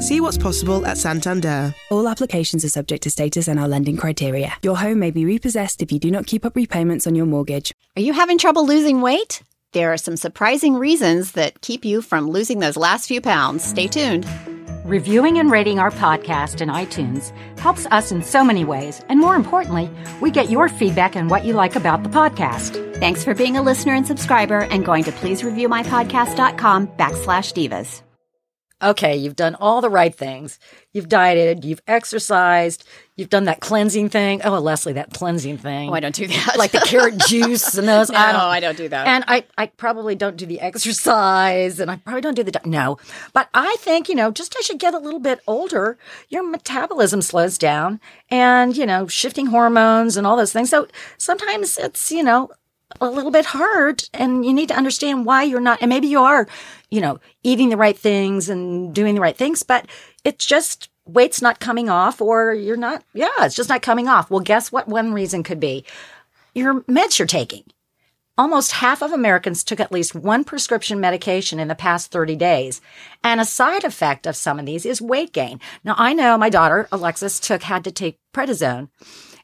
See what's possible at Santander. All applications are subject to status and our lending criteria. Your home may be repossessed if you do not keep up repayments on your mortgage. Are you having trouble losing weight? There are some surprising reasons that keep you from losing those last few pounds. Stay tuned. Reviewing and rating our podcast in iTunes helps us in so many ways, and more importantly, we get your feedback on what you like about the podcast. Thanks for being a listener and subscriber and going to pleasereviewmypodcast.com backslash divas. Okay, you've done all the right things. You've dieted, you've exercised, you've done that cleansing thing. Oh, Leslie, that cleansing thing. Oh, I don't do that. like the carrot juice and those. no, I don't, I don't do that. And I, I probably don't do the exercise and I probably don't do the, di- no. But I think, you know, just as you get a little bit older, your metabolism slows down and, you know, shifting hormones and all those things. So sometimes it's, you know, a little bit hard and you need to understand why you're not, and maybe you are, you know, eating the right things and doing the right things, but it's just weight's not coming off or you're not, yeah, it's just not coming off. Well, guess what one reason could be? Your meds you're taking. Almost half of Americans took at least one prescription medication in the past 30 days. And a side effect of some of these is weight gain. Now, I know my daughter, Alexis, took, had to take prednisone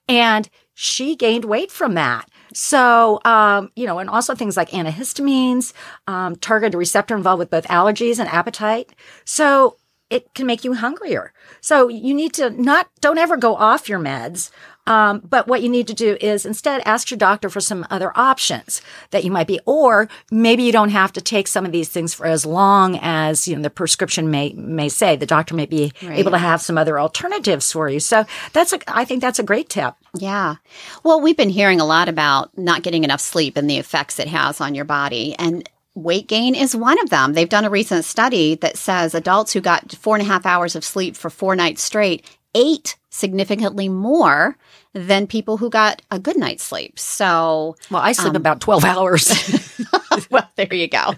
and she gained weight from that. So, um, you know, and also things like antihistamines, um, target receptor involved with both allergies and appetite. So it can make you hungrier. So you need to not, don't ever go off your meds. Um, but what you need to do is instead ask your doctor for some other options that you might be, or maybe you don't have to take some of these things for as long as you know the prescription may may say. The doctor may be Right. able to have some other alternatives for you. So that's a, I think that's a great tip. Yeah. Well, we've been hearing a lot about not getting enough sleep and the effects it has on your body. And weight gain is one of them. They've done a recent study that says adults who got four and a half hours of sleep for four nights straight ate significantly more than people who got a good night's sleep. So, Well, I sleep about twelve hours. well, there you go.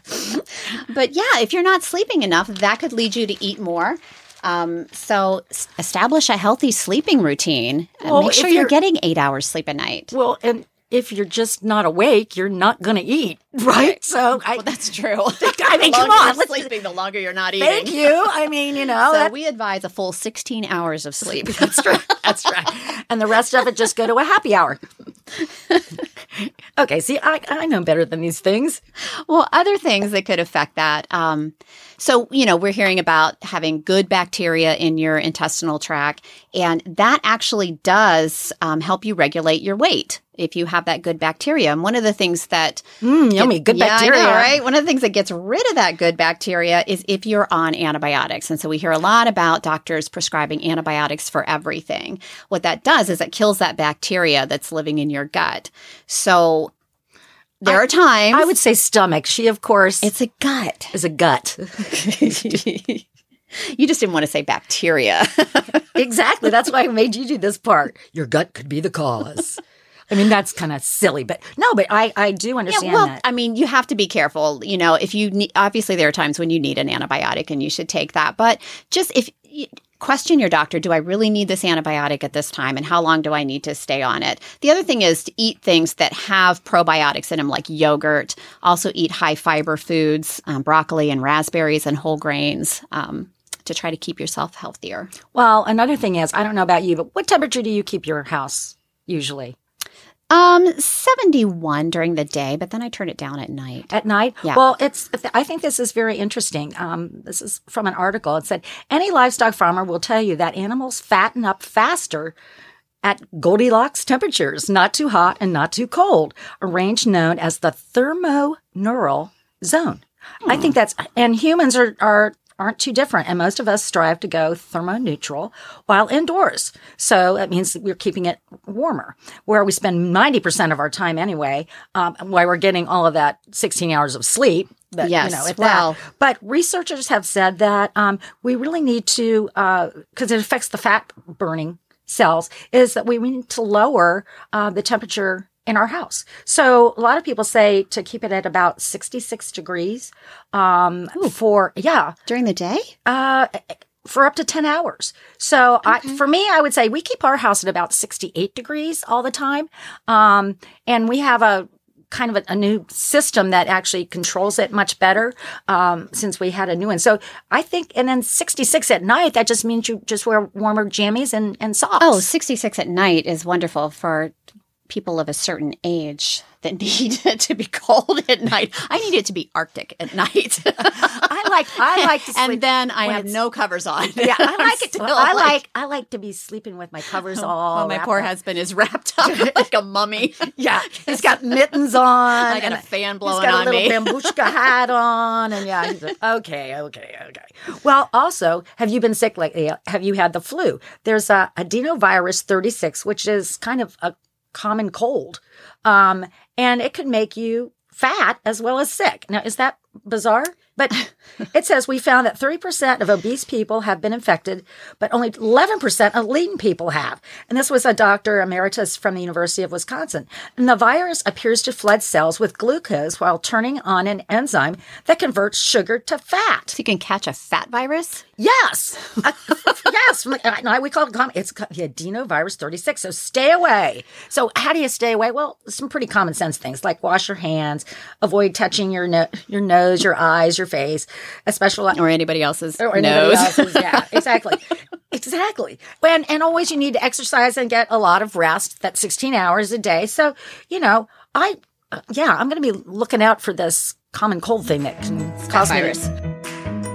But yeah, if you're not sleeping enough, that could lead you to eat more. Um, so s- establish a healthy sleeping routine. and Well, Make sure you're you're- getting eight hours sleep a night. well, and if you're just not awake, you're not going to eat, right? So I, Well, that's true. I mean, come on, you're sleeping, the longer you're not eating. thank you. I mean, you know, So that- we advise a full 16 hours of sleep. That's right. That's right. And the rest of it just go to a happy hour. okay, see, I, I know better than these things. well, other things that could affect that. Um, so, you know, we're hearing about having good bacteria in your intestinal tract, and that actually does um, help you regulate your weight if you have that good bacteria. And one of the things that Mm, yummy, good Yeah, I know, bacteria. right? One of the things that gets rid of that good bacteria is if you're on antibiotics. And so we hear a lot about doctors prescribing antibiotics for everything. What that does is it kills that bacteria that's living in your gut. So there are times I would say stomach. She, of course, it's a gut. is a gut. you just didn't want to say bacteria. exactly. That's why I made you do this part. Your gut could be the cause. I mean, that's kind of silly, but no, but I, I do understand well, that. I mean, you have to be careful. You know, if you need, obviously there are times when you need an antibiotic and you should take that. But just if y- question your doctor, do I really need this antibiotic at this time, and how long do I need to stay on it? The other thing is to eat things that have probiotics in them, like yogurt. Also, eat high fiber foods, um, broccoli and raspberries and whole grains. Um, to try to keep yourself healthier. well, another thing is, I don't know about you, but what temperature do you keep your house usually? Um, 71 during the day, but then I turn it down at night. At night? Yeah. Well, it's. I think this is very interesting. Um, this is from an article. It said any livestock farmer will tell you that animals fatten up faster at Goldilocks temperatures, not too hot and not too cold, a range known as the thermoneutral zone. I think that's and humans are are aren't too different and most of us strive to go thermoneutral while indoors so that means that we're keeping it warmer where we spend 90% of our time anyway um, while we're getting all of that 16 hours of sleep but, Yes, you know, well- that. But researchers have said that um, we really need to, because it affects the fat burning cells, is that we need to lower uh, the temperature in our house. So a lot of people say to keep it at about 66 degrees um, for, yeah, During the day? uh, for up to 10 hours. So I, for me, I would say we keep our house at about 68 degrees all the time. Um, and we have a kind of a, a new system that actually controls it much better um, since we had a new one. So I think, and then 66 at night, that just means you just wear warmer jammies and, and socks. Oh, 66 at night is wonderful for people of a certain age that need it to be cold at night. I need it to be Arctic at night. I like, I like to sleep. and then I have no covers on. Yeah, I like it. still I like, I like to be sleeping with my covers oh, all. Well, my poor up. husband is wrapped up like a mummy. Yeah, he's got mittens on. I got and a fan blowing on me. He's got a little me. bambushka hat on, and yeah, he's like, okay, okay, okay. Well, also, have you been sick lately? Have you had the flu? There's a adenovirus 36, which is kind of a common cold, um, and it can make you fat as well as sick. Now, is that bizarre? But it says we found that 30% of obese people have been infected, but only 11% of lean people have. And this was a doctor emeritus from the University of Wisconsin. And the virus appears to flood cells with glucose while turning on an enzyme that converts sugar to fat. So you can catch a fat virus? Yes. Uh, yes. No, we call it, com- it's the adenovirus 36. So stay away. So how do you stay away? Well, some pretty common sense things like wash your hands, avoid touching your, no- your nose, your eyes, your face, especially Or anybody else's or anybody nose. else's. Yeah, exactly. Exactly. And, and always you need to exercise and get a lot of rest. That's 16 hours a day. So, you know, I, uh, yeah, I'm going to be looking out for this common cold thing that can cause me virus.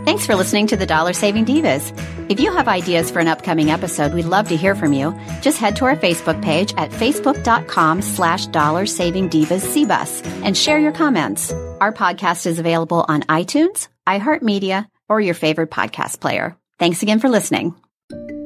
Thanks for listening to the Dollar Saving Divas. If you have ideas for an upcoming episode, we'd love to hear from you. Just head to our Facebook page at facebook.com slash dollar saving divas CBUS and share your comments. Our podcast is available on iTunes, iHeartMedia, or your favorite podcast player. Thanks again for listening.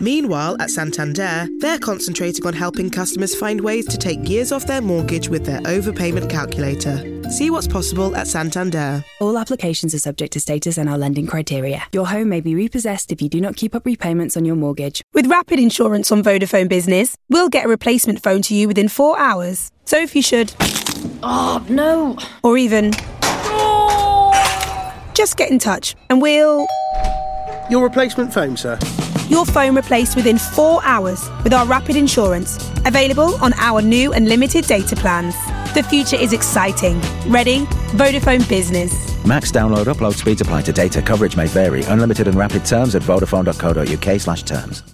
Meanwhile, at Santander, they're concentrating on helping customers find ways to take years off their mortgage with their overpayment calculator. See what's possible at Santander. All applications are subject to status and our lending criteria. Your home may be repossessed if you do not keep up repayments on your mortgage. With Rapid Insurance on Vodafone Business, we'll get a replacement phone to you within four hours. So if you should. Oh, no. Or even. Just get in touch and we'll. Your replacement phone, sir. Your phone replaced within four hours with our Rapid Insurance. Available on our new and limited data plans. The future is exciting. Ready? Vodafone Business. Max download upload speeds apply to data. Coverage may vary. Unlimited and rapid terms at vodafone.co.uk slash terms.